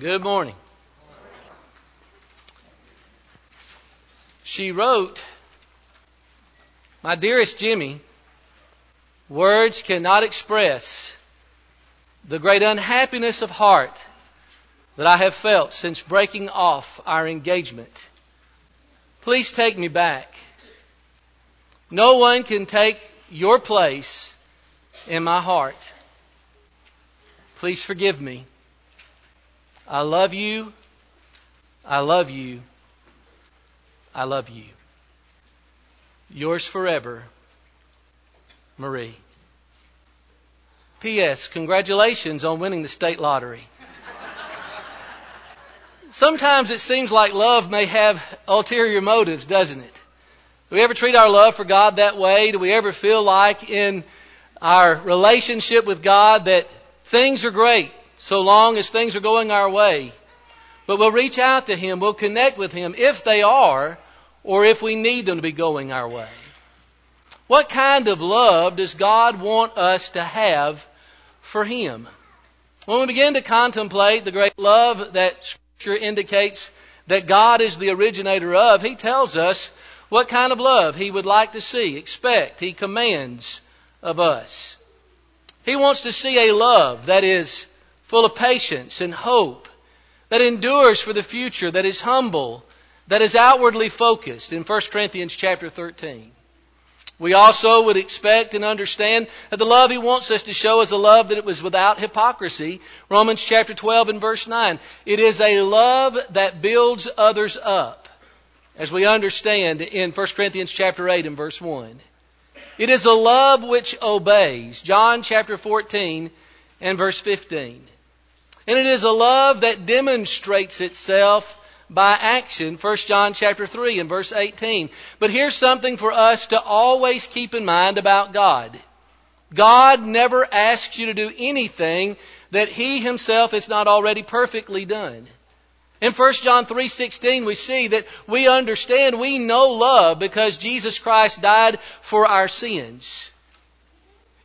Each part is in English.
Good morning. She wrote, My dearest Jimmy, words cannot express the great unhappiness of heart that I have felt since breaking off our engagement. Please take me back. No one can take your place in my heart. Please forgive me. I love you. I love you. I love you. Yours forever, Marie. P.S. Congratulations on winning the state lottery. Sometimes it seems like love may have ulterior motives, doesn't it? Do we ever treat our love for God that way? Do we ever feel like in our relationship with God that things are great so long as things are going our way? But we'll reach out to Him, we'll connect with Him if they are, or if we need them to be going our way. What kind of love does God want us to have for Him? When we begin to contemplate the great love that Scripture indicates that God is the originator of, He tells us what kind of love He would like to see, expect, He commands of us. He wants to see a love that is full of patience and hope, that endures for the future, that is humble, that is outwardly focused in 1 Corinthians chapter 13. We also would expect and understand that the love He wants us to show is a love that it was without hypocrisy. Romans chapter 12 and verse 9. It is a love that builds others up as we understand in 1 Corinthians chapter 8 and verse 1. It is a love which obeys. John chapter 14 and verse 15. And it is a love that demonstrates itself by action. 1 John chapter 3 and verse 18. But here's something for us to always keep in mind about God. God never asks you to do anything that He Himself has not already perfectly done. In 1 John 3:16 we see that we understand we know love because Jesus Christ died for our sins.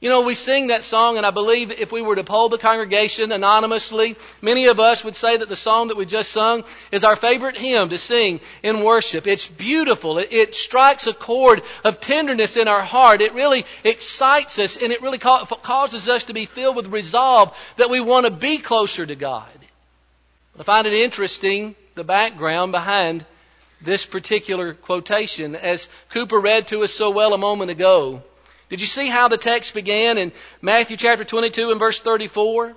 You know, we sing that song, and I believe if we were to poll the congregation anonymously, many of us would say that the song that we just sung is our favorite hymn to sing in worship. It's beautiful. It, it strikes a chord of tenderness in our heart. It really excites us, and it really ca- causes us to be filled with resolve that we want to be closer to God. I find it interesting the background behind this particular quotation. As Cooper read to us so well a moment ago, did you see how the text began in Matthew chapter 22 and verse 34?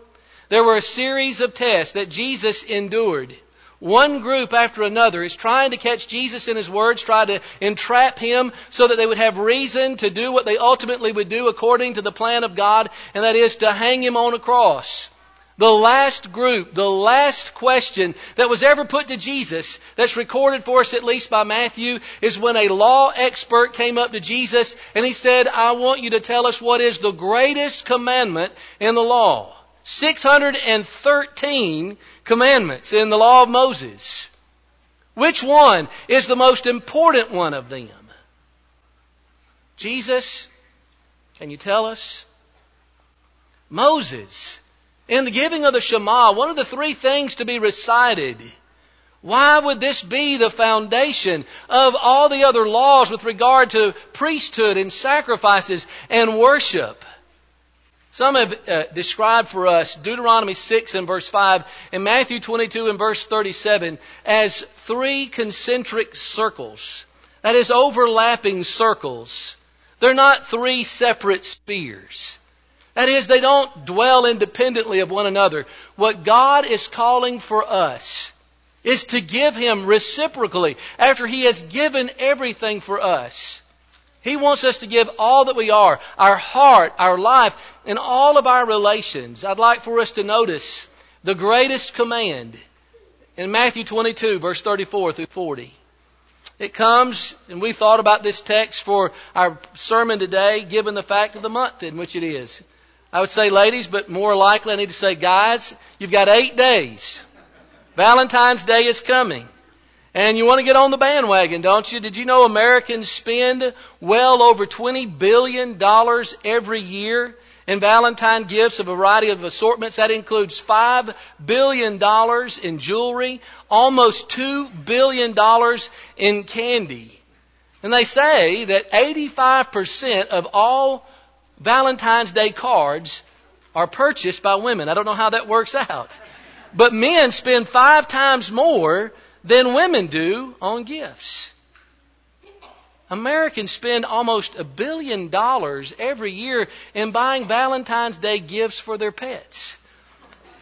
There were a series of tests that Jesus endured. One group after another is trying to catch Jesus in his words, try to entrap him so that they would have reason to do what they ultimately would do according to the plan of God, and that is to hang him on a cross. The last group, the last question that was ever put to Jesus, that's recorded for us at least by Matthew, is when a law expert came up to Jesus and he said, I want you to tell us what is the greatest commandment in the law. 613 commandments in the law of Moses. Which one is the most important one of them? Jesus, can you tell us? Moses. In the giving of the Shema, one of the three things to be recited. Why would this be the foundation of all the other laws with regard to priesthood and sacrifices and worship? Some have uh, described for us Deuteronomy 6 and verse 5 and Matthew 22 and verse 37 as three concentric circles. That is overlapping circles. They're not three separate spheres. That is, they don't dwell independently of one another. What God is calling for us is to give Him reciprocally after He has given everything for us. He wants us to give all that we are, our heart, our life, and all of our relations. I'd like for us to notice the greatest command in Matthew 22 verse 34 through 40. It comes, and we thought about this text for our sermon today, given the fact of the month in which it is. I would say ladies, but more likely I need to say guys, you've got eight days. Valentine's Day is coming. And you want to get on the bandwagon, don't you? Did you know Americans spend well over $20 billion every year in Valentine gifts, of a variety of assortments. That includes $5 billion in jewelry, almost $2 billion in candy. And they say that 85% of all Valentine's Day cards are purchased by women. I don't know how that works out. But men spend five times more than women do on gifts. Americans spend almost a billion dollars every year in buying Valentine's Day gifts for their pets.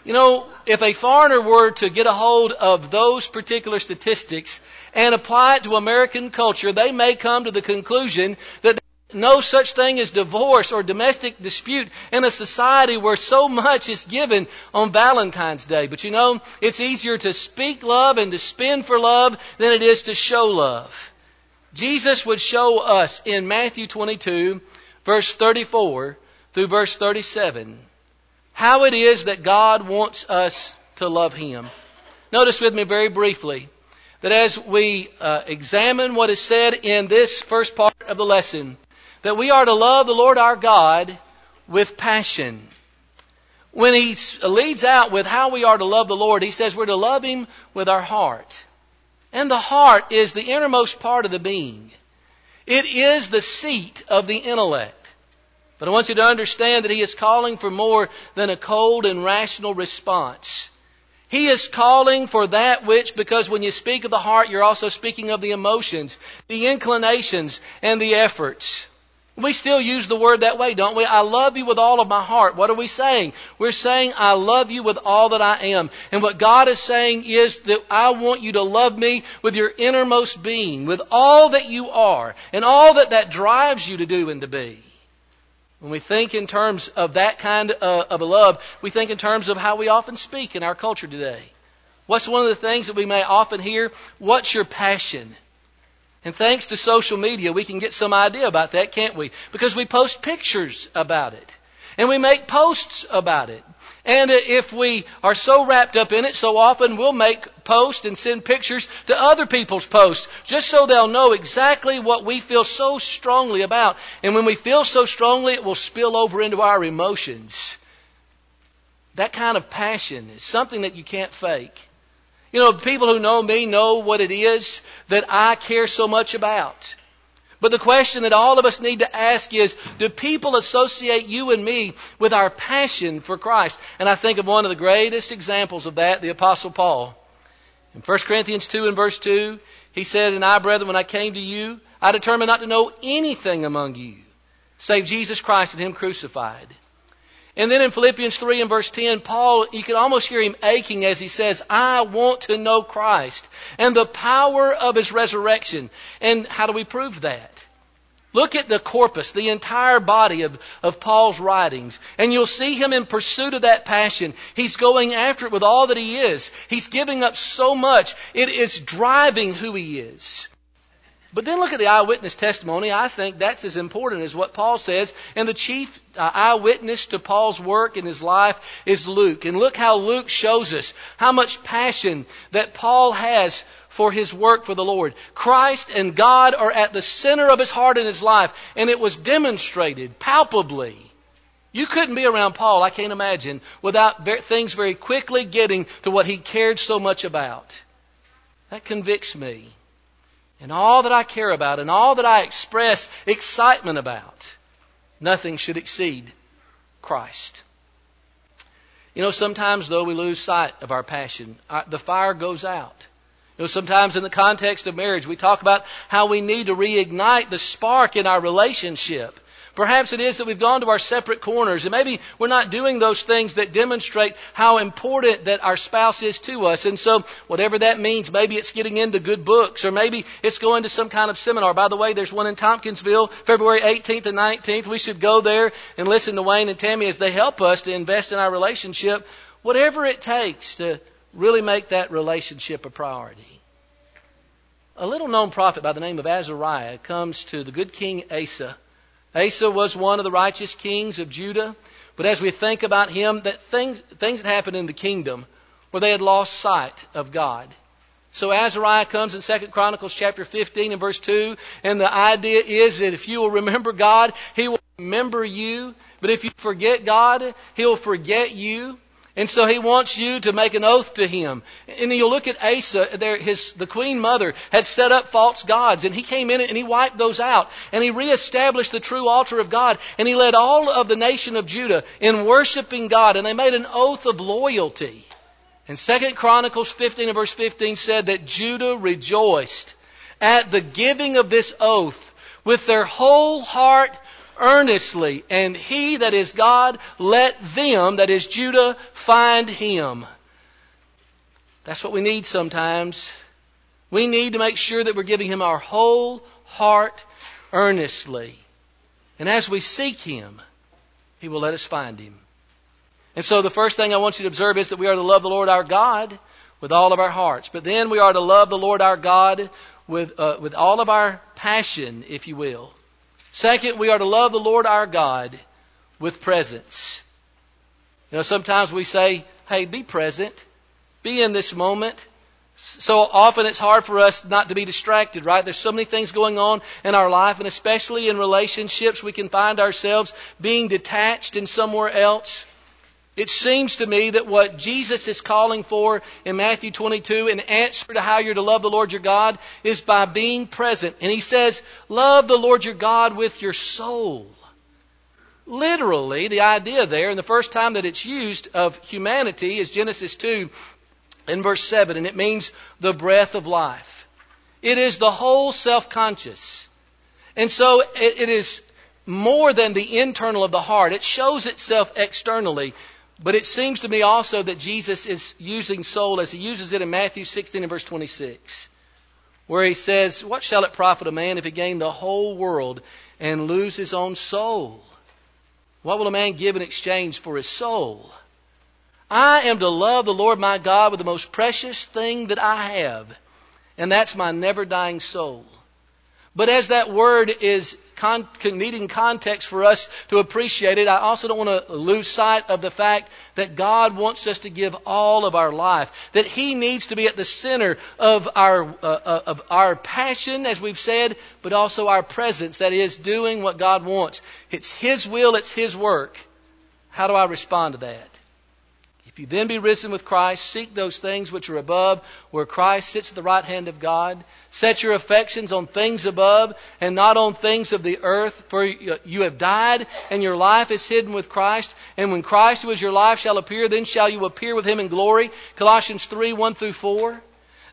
You know, if a foreigner were to get a hold of those particular statistics and apply it to American culture, they may come to the conclusion that no such thing as divorce or domestic dispute in a society where so much is given on Valentine's Day. But you know, it's easier to speak love and to spend for love than it is to show love. Jesus would show us in Matthew 22, verse 34 through verse 37, how it is that God wants us to love Him. Notice with me very briefly that as we uh, examine what is said in this first part of the lesson, that we are to love the Lord our God with passion. When he leads out with how we are to love the Lord, he says we're to love him with our heart. And the heart is the innermost part of the being. It is the seat of the intellect. But I want you to understand that he is calling for more than a cold and rational response. He is calling for that which, because when you speak of the heart, you're also speaking of the emotions, the inclinations, and the efforts. We still use the word that way, don't we? I love you with all of my heart. What are we saying? We're saying, I love you with all that I am. And what God is saying is that I want you to love me with your innermost being, with all that you are, and all that that drives you to do and to be. When we think in terms of that kind uh, of a love, we think in terms of how we often speak in our culture today. What's one of the things that we may often hear? What's your passion? And thanks to social media, we can get some idea about that, can't we? Because we post pictures about it. And we make posts about it. And if we are so wrapped up in it, so often we'll make posts and send pictures to other people's posts, just so they'll know exactly what we feel so strongly about. And when we feel so strongly, it will spill over into our emotions. That kind of passion is something that you can't fake. You know, people who know me know what it is that I care so much about. But the question that all of us need to ask is, do people associate you and me with our passion for Christ? And I think of one of the greatest examples of that, the Apostle Paul. In 1 Corinthians 2 and verse 2, he said, And I, brethren, when I came to you, I determined not to know anything among you, save Jesus Christ and Him crucified. And then in Philippians 3 and verse 10, Paul, you can almost hear him aching as he says, I want to know Christ and the power of his resurrection. And how do we prove that? Look at the corpus, the entire body of, of Paul's writings, and you'll see him in pursuit of that passion. He's going after it with all that he is. He's giving up so much. It is driving who he is. But then look at the eyewitness testimony. I think that's as important as what Paul says. And the chief uh, eyewitness to Paul's work in his life is Luke. And look how Luke shows us how much passion that Paul has for his work for the Lord. Christ and God are at the center of his heart and his life. And it was demonstrated palpably. You couldn't be around Paul, I can't imagine, without things very quickly getting to what he cared so much about. That convicts me and all that I care about and all that I express excitement about, nothing should exceed Christ. You know, sometimes though we lose sight of our passion, uh, the fire goes out. You know, sometimes in the context of marriage, we talk about how we need to reignite the spark in our relationship. Perhaps it is that we've gone to our separate corners and maybe we're not doing those things that demonstrate how important that our spouse is to us. And so whatever that means, maybe it's getting into good books or maybe it's going to some kind of seminar. By the way, there's one in Tompkinsville, February 18th and 19th. We should go there and listen to Wayne and Tammy as they help us to invest in our relationship, whatever it takes to really make that relationship a priority. A little known prophet by the name of Azariah comes to the good king Asa Asa was one of the righteous kings of Judah. But as we think about him, that things, things had happened in the kingdom where they had lost sight of God. So Azariah comes in 2 Chronicles chapter 15 and verse 2, and the idea is that if you will remember God, He will remember you But if you forget God, He'll forget you. And so he wants you to make an oath to him. And you'll look at Asa, there, his, the queen mother had set up false gods and he came in and he wiped those out and he reestablished the true altar of God and he led all of the nation of Judah in worshiping God and they made an oath of loyalty. And Second Chronicles 15 and verse 15 said that Judah rejoiced at the giving of this oath with their whole heart earnestly, and he that is God, let them, that is Judah, find him. That's what we need sometimes. We need to make sure that we're giving him our whole heart earnestly. And as we seek him, he will let us find him. And so the first thing I want you to observe is that we are to love the Lord our God with all of our hearts. But then we are to love the Lord our God with, uh, with all of our passion, if you will. Second, we are to love the Lord our God with presence. You know, sometimes we say, hey, be present. Be in this moment. So often it's hard for us not to be distracted, right? There's so many things going on in our life, and especially in relationships, we can find ourselves being detached in somewhere else. It seems to me that what Jesus is calling for in Matthew 22 in answer to how you're to love the Lord your God is by being present. And he says, love the Lord your God with your soul. Literally, the idea there, and the first time that it's used of humanity is Genesis 2 in verse 7, and it means the breath of life. It is the whole self-conscious. And so it, it is more than the internal of the heart. It shows itself externally. But it seems to me also that Jesus is using soul as he uses it in Matthew 16 and verse 26, where he says, What shall it profit a man if he gain the whole world and lose his own soul? What will a man give in exchange for his soul? I am to love the Lord my God with the most precious thing that I have, and that's my never dying soul. But as that word is con- needing context for us to appreciate it, I also don't want to lose sight of the fact that God wants us to give all of our life. That He needs to be at the center of our, uh, uh, of our passion, as we've said, but also our presence. That is, doing what God wants. It's His will, it's His work. How do I respond to that? If you then be risen with Christ, seek those things which are above, where Christ sits at the right hand of God. Set your affections on things above and not on things of the earth, for you have died and your life is hidden with Christ. And when Christ, who is your life, shall appear, then shall you appear with him in glory. Colossians 3, 1 through 4.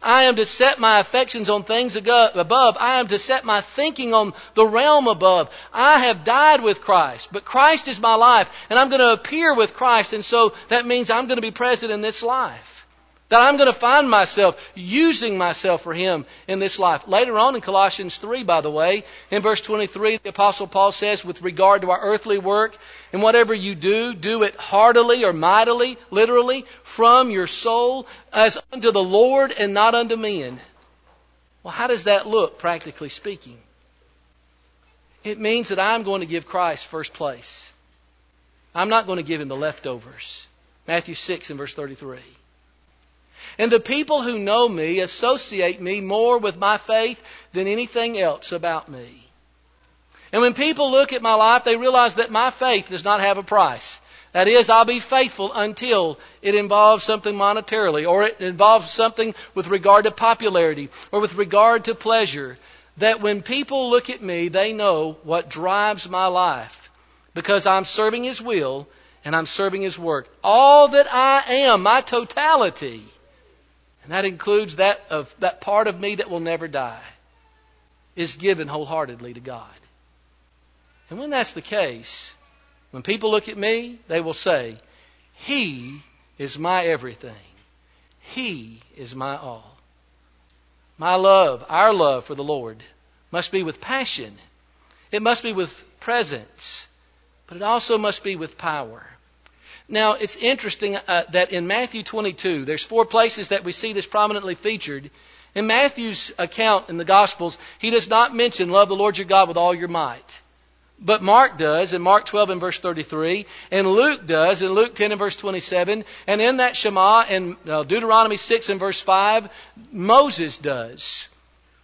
I am to set my affections on things above. I am to set my thinking on the realm above. I have died with Christ, but Christ is my life, and I'm going to appear with Christ, and so that means I'm going to be present in this life. That I'm going to find myself using myself for Him in this life. Later on in Colossians 3, by the way, in verse 23, the Apostle Paul says, with regard to our earthly work, and whatever you do, do it heartily or mightily, literally, from your soul, as unto the Lord and not unto men. Well, how does that look, practically speaking? It means that I'm going to give Christ first place. I'm not going to give him the leftovers. Matthew 6 and verse 33. And the people who know me associate me more with my faith than anything else about me. And when people look at my life, they realize that my faith does not have a price. That is, I'll be faithful until it involves something monetarily, or it involves something with regard to popularity, or with regard to pleasure. That when people look at me, they know what drives my life. Because I'm serving His will and I'm serving His work. All that I am, my totality, and that includes that of that part of me that will never die, is given wholeheartedly to God. And when that's the case, when people look at me, they will say, He is my everything. He is my all. My love, our love for the Lord, must be with passion. It must be with presence. But it also must be with power. Now, it's interesting uh, that in Matthew 22, there's four places that we see this prominently featured. In Matthew's account in the Gospels, he does not mention love the Lord your God with all your might. But Mark does in Mark 12 and verse 33, and Luke does in Luke 10 and verse 27, and in that Shema in uh, Deuteronomy 6 and verse 5, Moses does.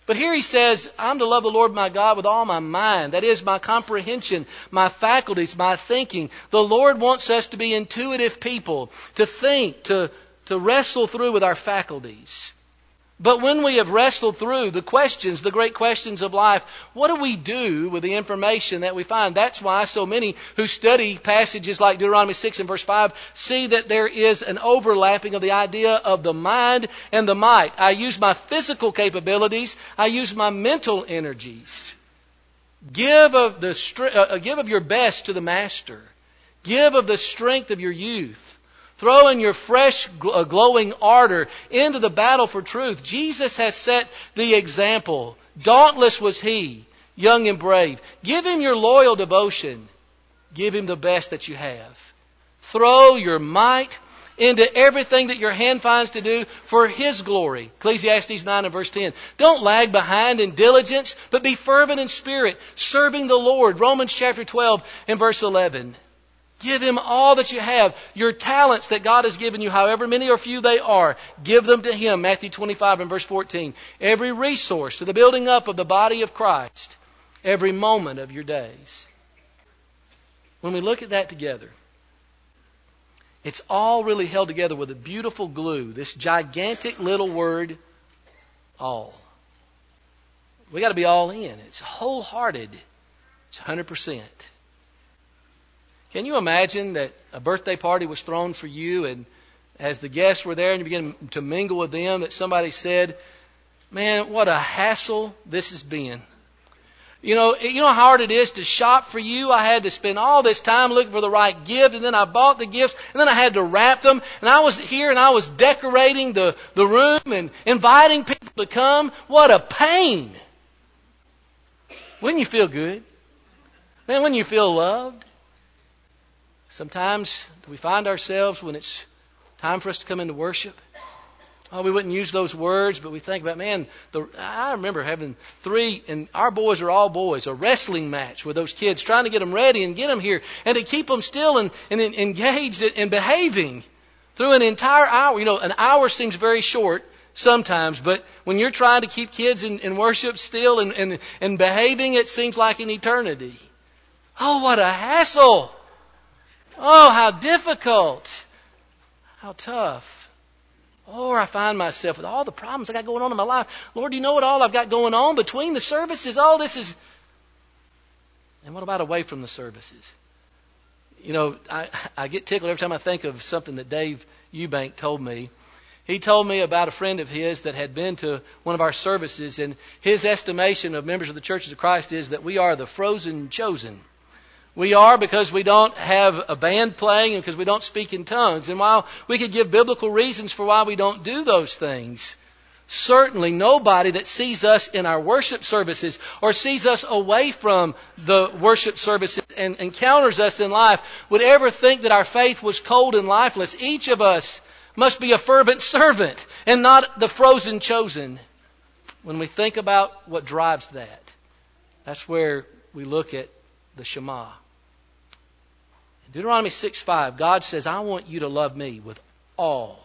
But here he says, I'm to love the Lord my God with all my mind. That is my comprehension, my faculties, my thinking. The Lord wants us to be intuitive people, to think, to, to wrestle through with our faculties. But when we have wrestled through the questions, the great questions of life, what do we do with the information that we find? That's why so many who study passages like Deuteronomy 6 and verse 5 see that there is an overlapping of the idea of the mind and the might. I use my physical capabilities, I use my mental energies. Give of, the, uh, uh, give of your best to the master. Give of the strength of your youth. Throw in your fresh, uh, glowing ardor into the battle for truth. Jesus has set the example. Dauntless was he, young and brave. Give him your loyal devotion. Give him the best that you have. Throw your might into everything that your hand finds to do for His glory. Ecclesiastes 9 and verse 10. Don't lag behind in diligence, but be fervent in spirit, serving the Lord. Romans chapter 12 and verse 11. Give Him all that you have. Your talents that God has given you, however many or few they are, give them to Him. Matthew 25 and verse 14. Every resource to the building up of the body of Christ. Every moment of your days. When we look at that together, it's all really held together with a beautiful glue. This gigantic little word, all. We got to be all in. It's wholehearted. It's 100%. Can you imagine that a birthday party was thrown for you and as the guests were there and you began to mingle with them that somebody said, man, what a hassle this has been. You know, you know how hard it is to shop for you. I had to spend all this time looking for the right gift, and then I bought the gifts, and then I had to wrap them, and I was here and I was decorating the, the room and inviting people to come. What a pain! Wouldn't you feel good? Man, wouldn't you feel loved? Sometimes we find ourselves when it's time for us to come into worship. Oh, we wouldn't use those words, but we think about, man, the, I remember having three, and our boys are all boys, a wrestling match with those kids, trying to get them ready and get them here, and to keep them still and, and engaged and behaving through an entire hour. You know, an hour seems very short sometimes, but when you're trying to keep kids in, in worship still and, and, and behaving, it seems like an eternity. Oh, what a hassle! Oh, how difficult. How tough. Or I find myself with all the problems I got going on in my life. Lord, do you know what all I've got going on between the services? All this is. And what about away from the services? You know, I, I get tickled every time I think of something that Dave Eubank told me. He told me about a friend of his that had been to one of our services, and his estimation of members of the Churches of Christ is that we are the frozen chosen. We are because we don't have a band playing and because we don't speak in tongues. And while we could give biblical reasons for why we don't do those things, certainly nobody that sees us in our worship services or sees us away from the worship services and encounters us in life would ever think that our faith was cold and lifeless. Each of us must be a fervent servant and not the frozen chosen. When we think about what drives that, that's where we look at the Shema. Deuteronomy 6 5, God says, I want you to love me with all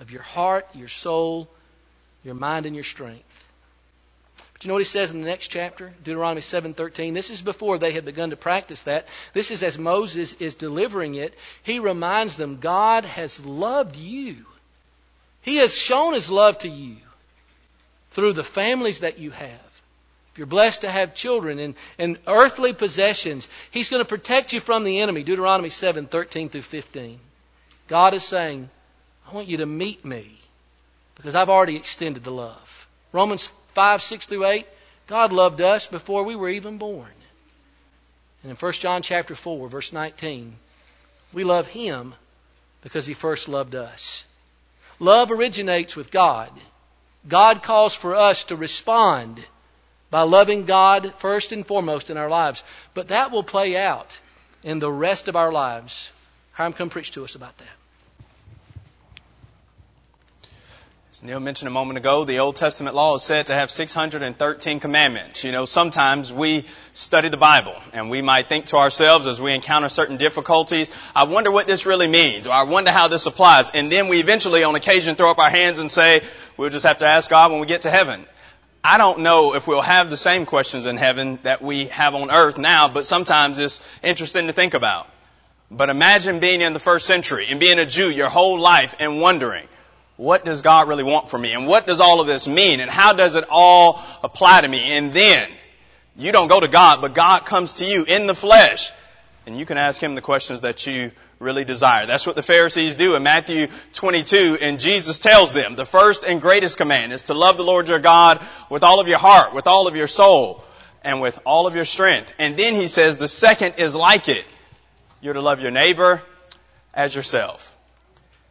of your heart, your soul, your mind, and your strength. But you know what he says in the next chapter? Deuteronomy 7:13. This is before they had begun to practice that. This is as Moses is delivering it. He reminds them, God has loved you. He has shown his love to you through the families that you have. You're blessed to have children and, and earthly possessions, He's going to protect you from the enemy. Deuteronomy 7 13 through 15. God is saying, I want you to meet me because I've already extended the love. Romans 5 6 through 8. God loved us before we were even born. And in 1 John chapter 4, verse 19, we love Him because He first loved us. Love originates with God. God calls for us to respond by loving God first and foremost in our lives. But that will play out in the rest of our lives. Hiram, come preach to us about that. As Neal mentioned a moment ago, the Old Testament law is said to have 613 commandments. You know, sometimes we study the Bible and we might think to ourselves as we encounter certain difficulties, I wonder what this really means, or I wonder how this applies. And then we eventually on occasion throw up our hands and say, we'll just have to ask God when we get to heaven. I don't know if we'll have the same questions in heaven that we have on earth now, but sometimes it's interesting to think about. But imagine being in the first century and being a Jew your whole life and wondering, what does God really want for me? And what does all of this mean? And how does it all apply to me? And then, you don't go to God, but God comes to you in the flesh. And you can ask Him the questions that you really desire. That's what the Pharisees do in Matthew 22, and Jesus tells them the first and greatest command is to love the Lord your God with all of your heart, with all of your soul, and with all of your strength. And then he says the second is like it. You're to love your neighbor as yourself.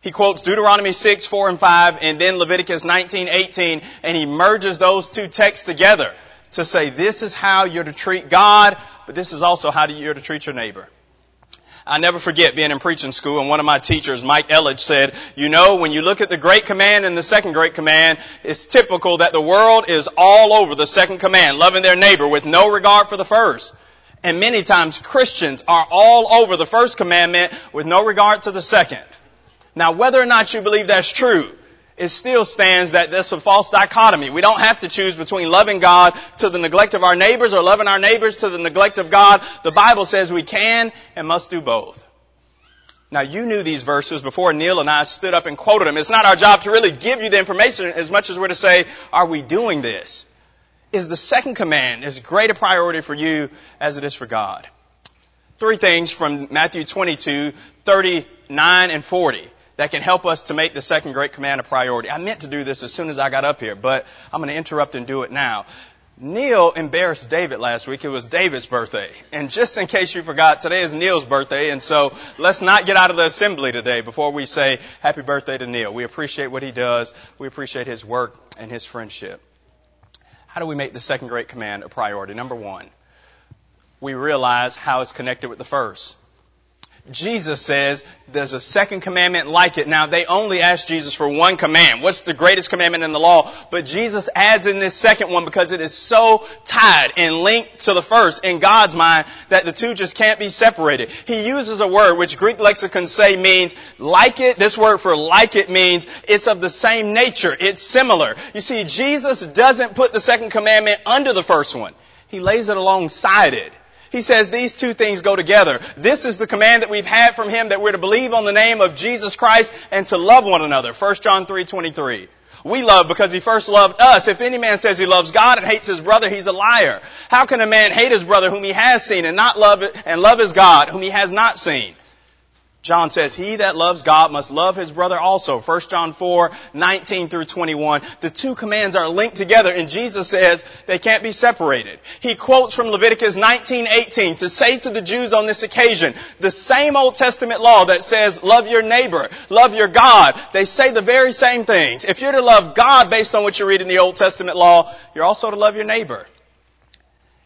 He quotes Deuteronomy 6, 4, and 5, and then Leviticus 19, 18, and he merges those two texts together to say this is how you're to treat God, but this is also how you're to treat your neighbor. I never forget being in preaching school and one of my teachers, Mike Elledge, said, you know, when you look at the great command and the second great command, it's typical that the world is all over the second command, loving their neighbor with no regard for the first. And many times Christians are all over the first commandment with no regard to the second. Now, whether or not you believe that's true, it still stands that there's a false dichotomy. We don't have to choose between loving God to the neglect of our neighbors or loving our neighbors to the neglect of God. The Bible says we can and must do both. Now you knew these verses before Neal and I stood up and quoted them. It's not our job to really give you the information as much as we're to say, are we doing this? Is the second command as great a priority for you as it is for God? Three things from Matthew 22, 39 and 40 that can help us to make the second great command a priority. I meant to do this as soon as I got up here, but I'm going to interrupt and do it now. Neal embarrassed David last week. It was David's birthday. And just in case you forgot, today is Neal's birthday. And so let's not get out of the assembly today before we say happy birthday to Neal. We appreciate what he does. We appreciate his work and his friendship. How do we make the second great command a priority? Number one, we realize how it's connected with the first. Jesus says there's a second commandment like it. Now they only ask Jesus for one command. What's the greatest commandment in the law? But Jesus adds in this second one because it is so tied and linked to the first in God's mind that the two just can't be separated. He uses a word which Greek lexicons say means like it. This word for like it means it's of the same nature. It's similar. You see, Jesus doesn't put the second commandment under the first one. He lays it alongside it. He says these two things go together. This is the command that we've had from him that we're to believe on the name of Jesus Christ and to love one another. 1 John 3:23. We love because he first loved us. If any man says he loves God and hates his brother, he's a liar. How can a man hate his brother whom he has seen and not love and love his God whom he has not seen? John says, he that loves God must love his brother also. 1 John 4, 19 through 21. The two commands are linked together and Jesus says they can't be separated. He quotes from Leviticus 19, 18 to say to the Jews on this occasion, the same Old Testament law that says love your neighbor, love your God, they say the very same things. If you're to love God based on what you read in the Old Testament law, you're also to love your neighbor.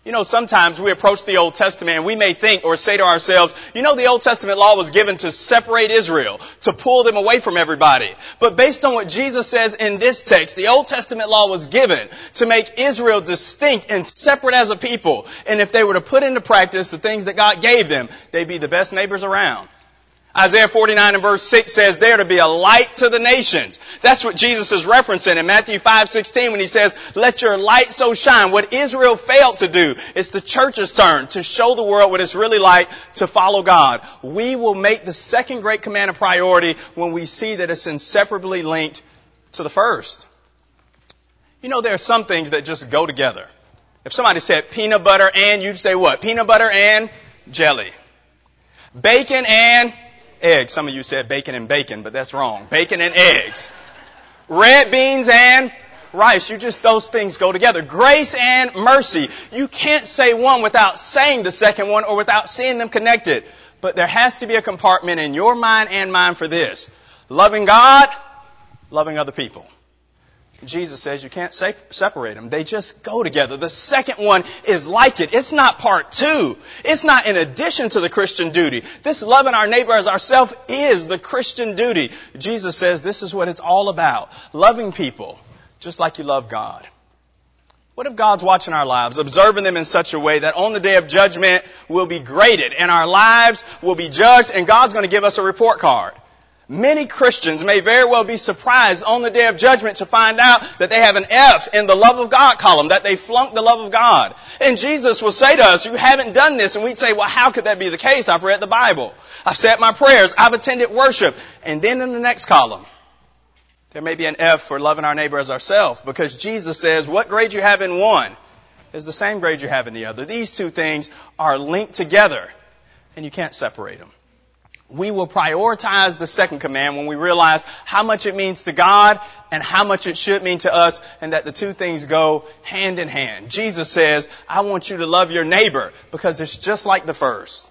You know, sometimes we approach the Old Testament and we may think or say to ourselves, you know, the Old Testament law was given to separate Israel, to pull them away from everybody. But based on what Jesus says in this text, the Old Testament law was given to make Israel distinct and separate as a people. And if they were to put into practice the things that God gave them, they'd be the best neighbors around. Isaiah 49 and verse 6 says there to be a light to the nations. That's what Jesus is referencing in Matthew 5, 16 when he says, let your light so shine. What Israel failed to do, it's the church's turn to show the world what it's really like to follow God. We will make the second great command a priority when we see that it's inseparably linked to the first. You know, there are some things that just go together. If somebody said peanut butter and, you'd say what? Peanut butter and jelly. Bacon and eggs. Some of you said bacon and bacon, but that's wrong. Bacon and eggs. Red beans and rice. You just, those things go together. Grace and mercy. You can't say one without saying the second one or without seeing them connected. But there has to be a compartment in your mind and mine for this. Loving God, loving other people. Jesus says you can't separate them. They just go together. The second one is like it. It's not part two. It's not in addition to the Christian duty. This loving our neighbor as ourselves is the Christian duty. Jesus says this is what it's all about. Loving people just like you love God. What if God's watching our lives, observing them in such a way that on the day of judgment we'll be graded and our lives will be judged and God's going to give us a report card? Many Christians may very well be surprised on the day of judgment to find out that they have an F in the love of God column, that they flunked the love of God. And Jesus will say to us, you haven't done this. And we'd say, well, how could that be the case? I've read the Bible. I've said my prayers. I've attended worship. And then in the next column, there may be an F for loving our neighbor as ourselves because Jesus says, what grade you have in one is the same grade you have in the other. These two things are linked together and you can't separate them we will prioritize the second command when we realize how much it means to God and how much it should mean to us and that the two things go hand in hand. Jesus says, I want you to love your neighbor because it's just like the first.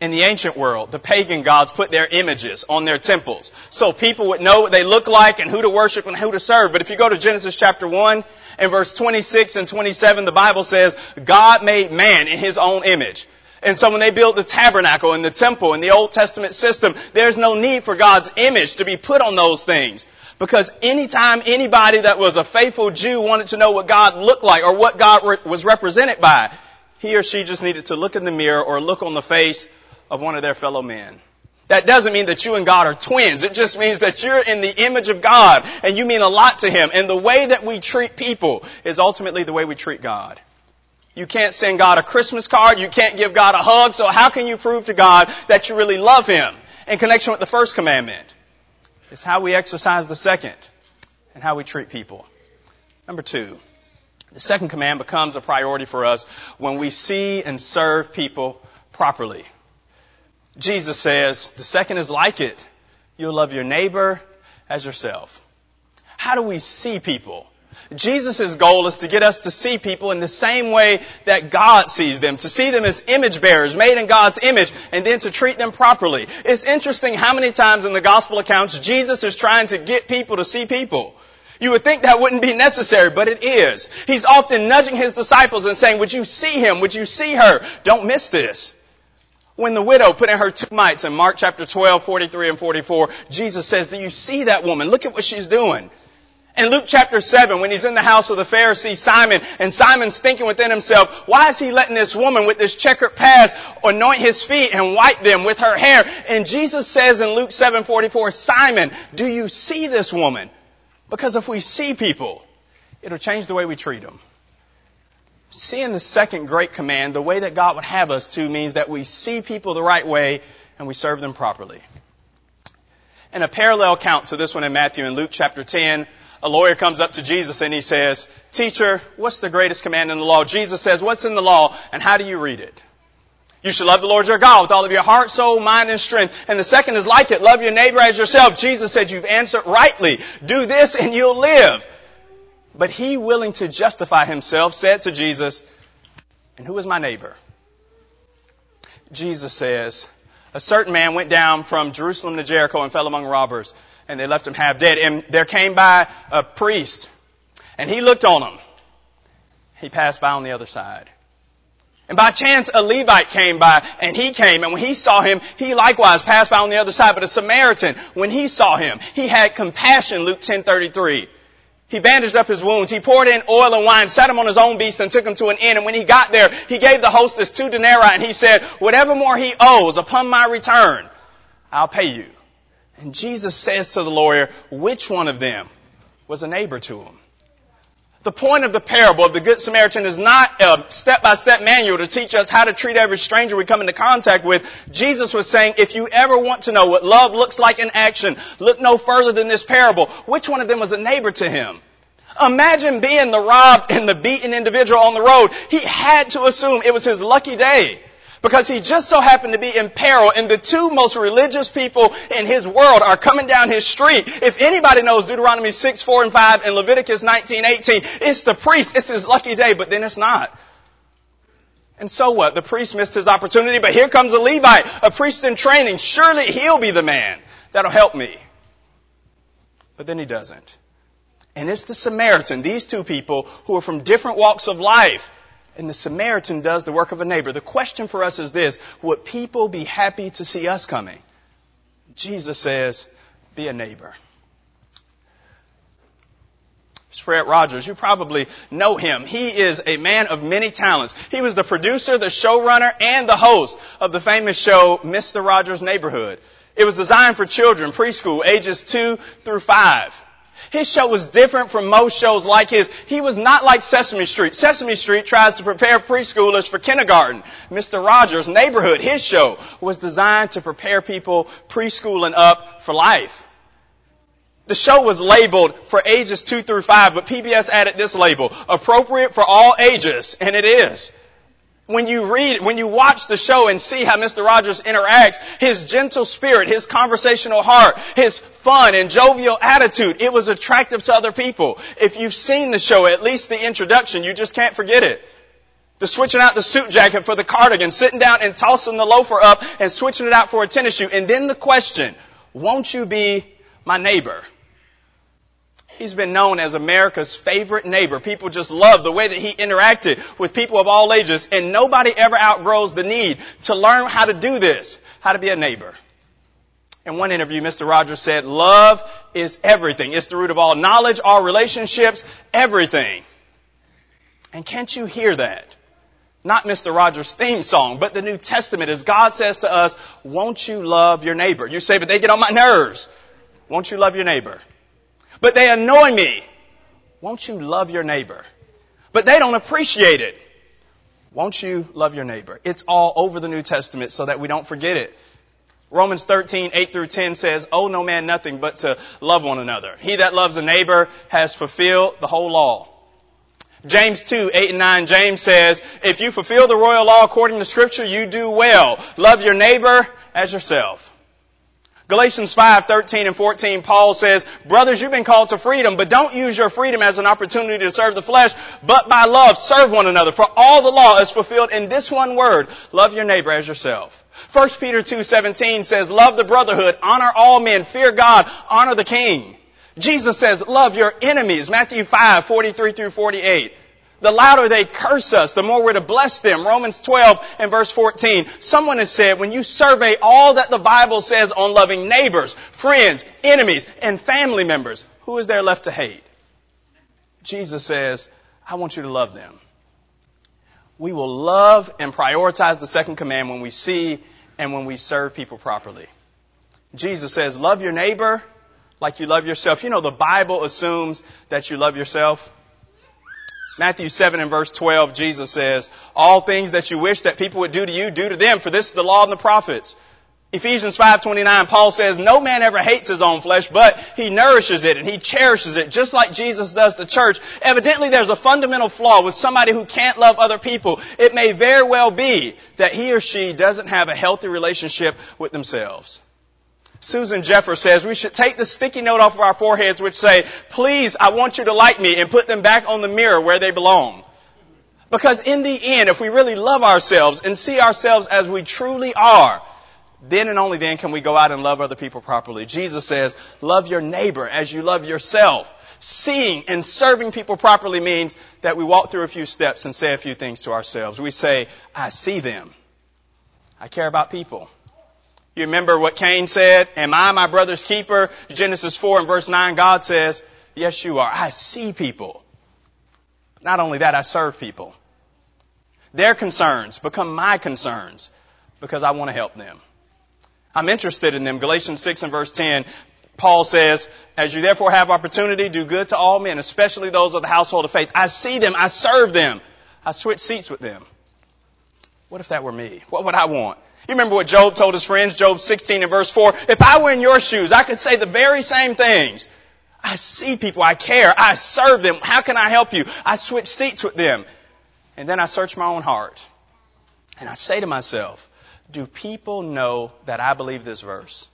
In the ancient world, the pagan gods put their images on their temples so people would know what they look like and who to worship and who to serve. But if you go to Genesis chapter 1 and verse 26 and 27, the Bible says, God made man in his own image. And so when they built the tabernacle and the temple in the Old Testament system, there's no need for God's image to be put on those things. Because anytime anybody that was a faithful Jew wanted to know what God looked like or what God re- was represented by, he or she just needed to look in the mirror or look on the face of one of their fellow men. That doesn't mean that you and God are twins. It just means that you're in the image of God and you mean a lot to Him. And the way that we treat people is ultimately the way we treat God. You can't send God a Christmas card. You can't give God a hug. So how can you prove to God that you really love Him in connection with the first commandment? It's how we exercise the second and how we treat people. Number two, the second command becomes a priority for us when we see and serve people properly. Jesus says, the second is like it. You'll love your neighbor as yourself. How do we see people? Jesus' goal is to get us to see people in the same way that God sees them, to see them as image bearers, made in God's image, and then to treat them properly. It's interesting how many times in the gospel accounts Jesus is trying to get people to see people. You would think that wouldn't be necessary, but it is. He's often nudging his disciples and saying, would you see him? Would you see her? Don't miss this. When the widow put in her two mites in Mark chapter 12, 43 and 44, Jesus says, do you see that woman? Look at what she's doing. In Luke chapter 7, when he's in the house of the Pharisee Simon, and Simon's thinking within himself, why is he letting this woman with this checkered past anoint his feet and wipe them with her hair? And Jesus says in Luke 7:44, Simon, do you see this woman? Because if we see people, it'll change the way we treat them. Seeing the second great command, the way that God would have us to, means that we see people the right way and we serve them properly. In a parallel account to this one in Matthew in Luke chapter 10, a lawyer comes up to Jesus and he says, Teacher, what's the greatest command in the law? Jesus says, What's in the law and how do you read it? You should love the Lord your God with all of your heart, soul, mind, and strength. And the second is like it. Love your neighbor as yourself. Jesus said, you've answered rightly. Do this and you'll live. But he, willing to justify himself, said to Jesus, and who is my neighbor? Jesus says, a certain man went down from Jerusalem to Jericho and fell among robbers and they left him half dead. And there came by a priest, and he looked on him. He passed by on the other side. And by chance, a Levite came by, and he came, and when he saw him, he likewise passed by on the other side. But a Samaritan, when he saw him, he had compassion, Luke 10:33. He bandaged up his wounds. He poured in oil and wine, set him on his own beast, and took him to an inn. And when he got there, he gave the hostess two denarii, and he said, whatever more he owes upon my return, I'll pay you. And Jesus says to the lawyer, which one of them was a neighbor to him? The point of the parable of the Good Samaritan is not a step-by-step manual to teach us how to treat every stranger we come into contact with. Jesus was saying, if you ever want to know what love looks like in action, look no further than this parable. Which one of them was a neighbor to him? Imagine being the robbed and the beaten individual on the road. He had to assume it was his lucky day because he just so happened to be in peril and the two most religious people in his world are coming down his street. If anybody knows Deuteronomy 6, 4, and 5 and Leviticus 19, 18, it's the priest. It's his lucky day, but then it's not. And so what? The priest missed his opportunity, but here comes a Levite, a priest in training. Surely he'll be the man that'll help me. But then he doesn't. And it's the Samaritan, these two people who are from different walks of life and the Samaritan does the work of a neighbor. The question for us is this, would people be happy to see us coming? Jesus says, be a neighbor. It's Fred Rogers. You probably know him. He is a man of many talents. He was the producer, the showrunner, and the host of the famous show, Mr. Rogers' Neighborhood. It was designed for children, preschool, ages two through five. His show was different from most shows like his. He was not like Sesame Street. Sesame Street tries to prepare preschoolers for kindergarten. Mr. Rogers' Neighborhood, his show, was designed to prepare people preschool and up for life. The show was labeled for ages two through five, but PBS added this label, appropriate for all ages, and it is when you read, when you watch the show and see how Mr. Rogers interacts, his gentle spirit, his conversational heart, his fun and jovial attitude, it was attractive to other people. If you've seen the show, at least the introduction, you just can't forget it. The switching out the suit jacket for the cardigan, sitting down and tossing the loafer up and switching it out for a tennis shoe. And then the question, won't you be my neighbor? He's been known as America's favorite neighbor. People just love the way that he interacted with people of all ages, and nobody ever outgrows the need to learn how to do this, how to be a neighbor. In one interview, Mr. Rogers said, love is everything. It's the root of all knowledge, all relationships, everything. And can't you hear that? Not Mr. Rogers' theme song, but the New Testament as God says to us, won't you love your neighbor? You say, but they get on my nerves. Won't you love your neighbor? But they annoy me. Won't you love your neighbor? But they don't appreciate it. Won't you love your neighbor? It's all over the New Testament so that we don't forget it. Romans 13, 8 through 10 says, Owe no man nothing but to love one another. He that loves a neighbor has fulfilled the whole law. James 2, 8 and 9, James says, If you fulfill the royal law according to scripture, you do well. Love your neighbor as yourself. Galatians 5, 13 and 14, Paul says, Brothers, you've been called to freedom, but don't use your freedom as an opportunity to serve the flesh, but by love serve one another. For all the law is fulfilled in this one word, love your neighbor as yourself. 1 Peter 2, 17 says, Love the brotherhood, honor all men, fear God, honor the king. Jesus says, love your enemies, Matthew 5, 43 through 48 the louder they curse us, the more we're to bless them. Romans 12 and verse 14. Someone has said, when you survey all that the Bible says on loving neighbors, friends, enemies, and family members, who is there left to hate? Jesus says, I want you to love them. We will love and prioritize the second command when we see and when we serve people properly. Jesus says, love your neighbor like you love yourself. You know, the Bible assumes that you love yourself. Matthew 7 and verse 12, Jesus says, All things that you wish that people would do to you, do to them, for this is the law and the prophets. Ephesians 5:29 Paul says no man ever hates his own flesh but he nourishes it and he cherishes it just like Jesus does the church. Evidently there's a fundamental flaw with somebody who can't love other people. It may very well be that he or she doesn't have a healthy relationship with themselves. Susan Jeffers says we should take the sticky note off of our foreheads which say, please, I want you to like me and put them back on the mirror where they belong. Because in the end, if we really love ourselves and see ourselves as we truly are, then and only then can we go out and love other people properly. Jesus says, love your neighbor as you love yourself. Seeing and serving people properly means that we walk through a few steps and say a few things to ourselves. We say, I see them. I care about people. You remember what Cain said? Am I my brother's keeper? Genesis 4 and verse 9, God says, yes you are. I see people. Not only that, I serve people. Their concerns become my concerns because I want to help them. I'm interested in them. Galatians 6 and verse 10, Paul says, as you therefore have opportunity, do good to all men, especially those of the household of faith. I see them. I serve them. I switch seats with them. What if that were me? What would I want? You remember what Job told his friends, Job 16 and verse 4? If I were in your shoes, I could say the very same things. I see people, I care, I serve them. How can I help you? I switch seats with them. And then I search my own heart. And I say to myself, do people know that I believe this verse?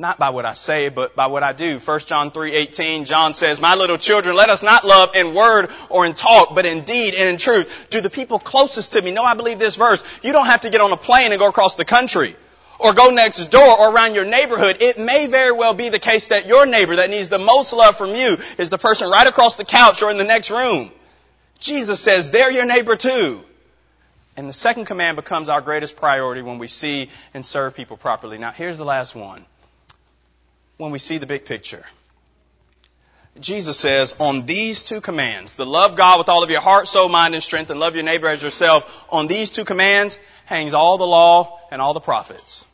Not by what I say, but by what I do. 1 John 3:18, John says, "My little children, let us not love in word or in talk, but in deed and in truth." Do the people closest to me know I believe this verse? You don't have to get on a plane and go across the country or go next door or around your neighborhood. It may very well be the case that your neighbor that needs the most love from you is the person right across the couch or in the next room. Jesus says, they're your neighbor too. And the second command becomes our greatest priority when we see and serve people properly. Now here's the last one when we see the big picture. Jesus says, on these two commands, the love God with all of your heart, soul, mind, and strength, and love your neighbor as yourself, on these two commands hangs all the law and all the prophets.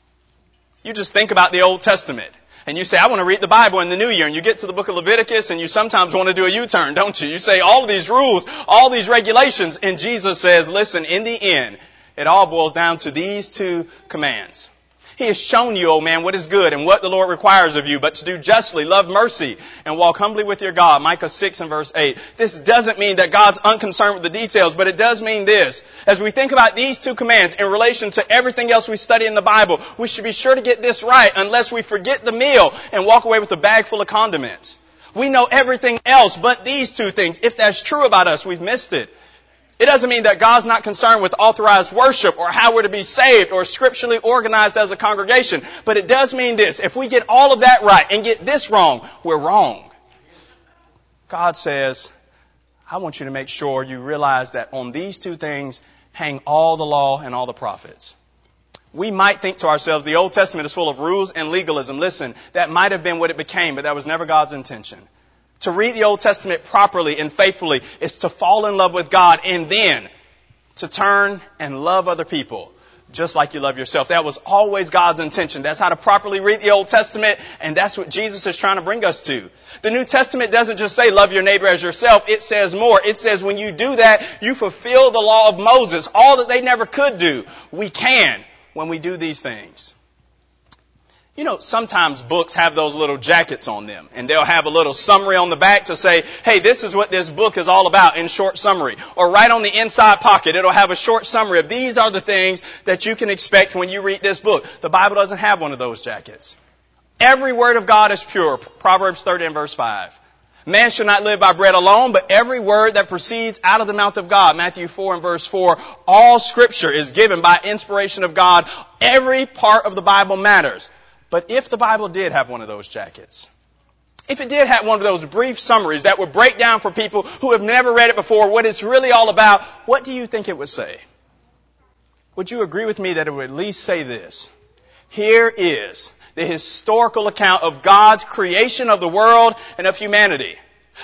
You just think about the Old Testament and you say, I want to read the Bible in the new year, and you get to the book of Leviticus, and you sometimes want to do a U-turn, don't you? You say all of these rules, all these regulations, and Jesus says, listen, in the end, it all boils down to these two commands. He has shown you, O oh man, what is good and what the Lord requires of you, but to do justly, love mercy, and walk humbly with your God. Micah 6 and verse 8. This doesn't mean that God's unconcerned with the details, but it does mean this. As we think about these two commands in relation to everything else we study in the Bible, we should be sure to get this right unless we forget the meal and walk away with a bag full of condiments. We know everything else but these two things. If that's true about us, we've missed it. It doesn't mean that God's not concerned with authorized worship or how we're to be saved or scripturally organized as a congregation. But it does mean this. If we get all of that right and get this wrong, we're wrong. God says, I want you to make sure you realize that on these two things hang all the law and all the prophets. We might think to ourselves, the Old Testament is full of rules and legalism. Listen, that might have been what it became, but that was never God's intention. To read the Old Testament properly and faithfully is to fall in love with God and then to turn and love other people just like you love yourself. That was always God's intention. That's how to properly read the Old Testament, and that's what Jesus is trying to bring us to. The New Testament doesn't just say love your neighbor as yourself, it says more. It says when you do that, you fulfill the law of Moses. All that they never could do, we can when we do these things. You know, sometimes books have those little jackets on them, and they'll have a little summary on the back to say, hey, this is what this book is all about in short summary. Or right on the inside pocket, it'll have a short summary of these are the things that you can expect when you read this book. The Bible doesn't have one of those jackets. Every word of God is pure. Proverbs 30 and verse 5. Man shall not live by bread alone, but every word that proceeds out of the mouth of God. Matthew 4 and verse 4. All scripture is given by inspiration of God. Every part of the Bible matters. But if the Bible did have one of those jackets, if it did have one of those brief summaries that would break down for people who have never read it before what it's really all about, what do you think it would say? Would you agree with me that it would at least say this? Here is the historical account of God's creation of the world and of humanity.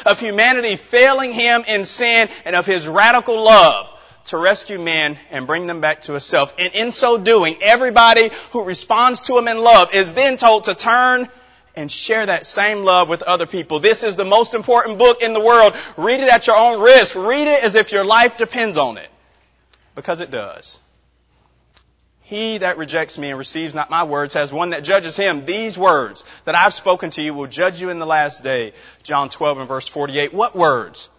Of humanity failing Him in sin and of His radical love to rescue men and bring them back to himself. And in so doing, everybody who responds to him in love is then told to turn and share that same love with other people. This is the most important book in the world. Read it at your own risk. Read it as if your life depends on it. Because it does. He that rejects me and receives not my words has one that judges him. These words that I've spoken to you will judge you in the last day. John 12 and verse 48. What words?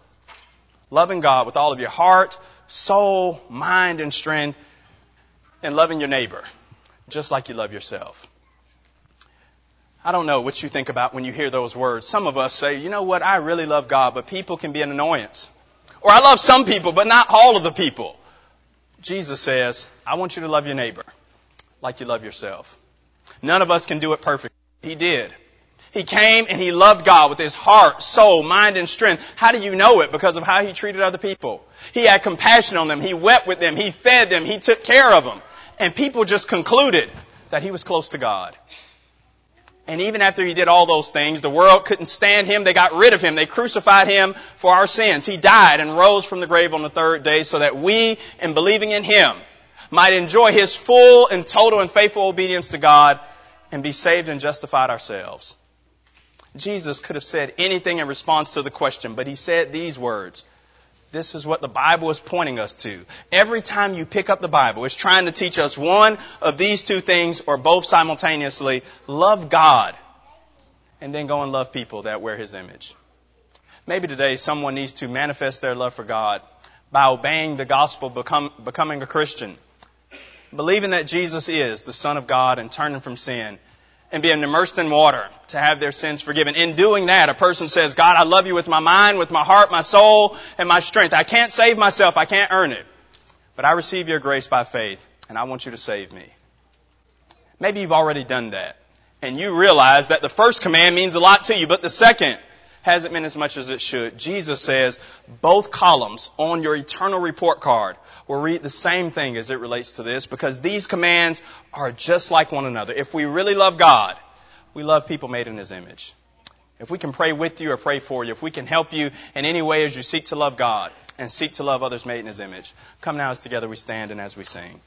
Loving God with all of your heart, soul, mind, and strength, and loving your neighbor just like you love yourself. I don't know what you think about when you hear those words. Some of us say, you know what, I really love God, but people can be an annoyance. Or I love some people, but not all of the people. Jesus says, I want you to love your neighbor like you love yourself. None of us can do it perfectly. He did. He came and he loved God with his heart, soul, mind, and strength. How do you know it? Because of how he treated other people. He had compassion on them. He wept with them. He fed them. He took care of them. And people just concluded that he was close to God. And even after he did all those things, the world couldn't stand him. They got rid of him. They crucified him for our sins. He died and rose from the grave on the third day so that we, in believing in him, might enjoy his full and total and faithful obedience to God and be saved and justified ourselves. Jesus could have said anything in response to the question, but he said these words. This is what the Bible is pointing us to. Every time you pick up the Bible, it's trying to teach us one of these two things or both simultaneously. Love God and then go and love people that wear His image. Maybe today someone needs to manifest their love for God by obeying the gospel, become, becoming a Christian, believing that Jesus is the Son of God and turning from sin and being immersed in water to have their sins forgiven. In doing that, a person says, God, I love you with my mind, with my heart, my soul, and my strength. I can't save myself. I can't earn it. But I receive your grace by faith, and I want you to save me. Maybe you've already done that, and you realize that the first command means a lot to you, but the second hasn't meant as much as it should. Jesus says both columns on your eternal report card will read the same thing as it relates to this because these commands are just like one another. If we really love God, we love people made in His image. If we can pray with you or pray for you, if we can help you in any way as you seek to love God and seek to love others made in His image, come now as together we stand and as we sing.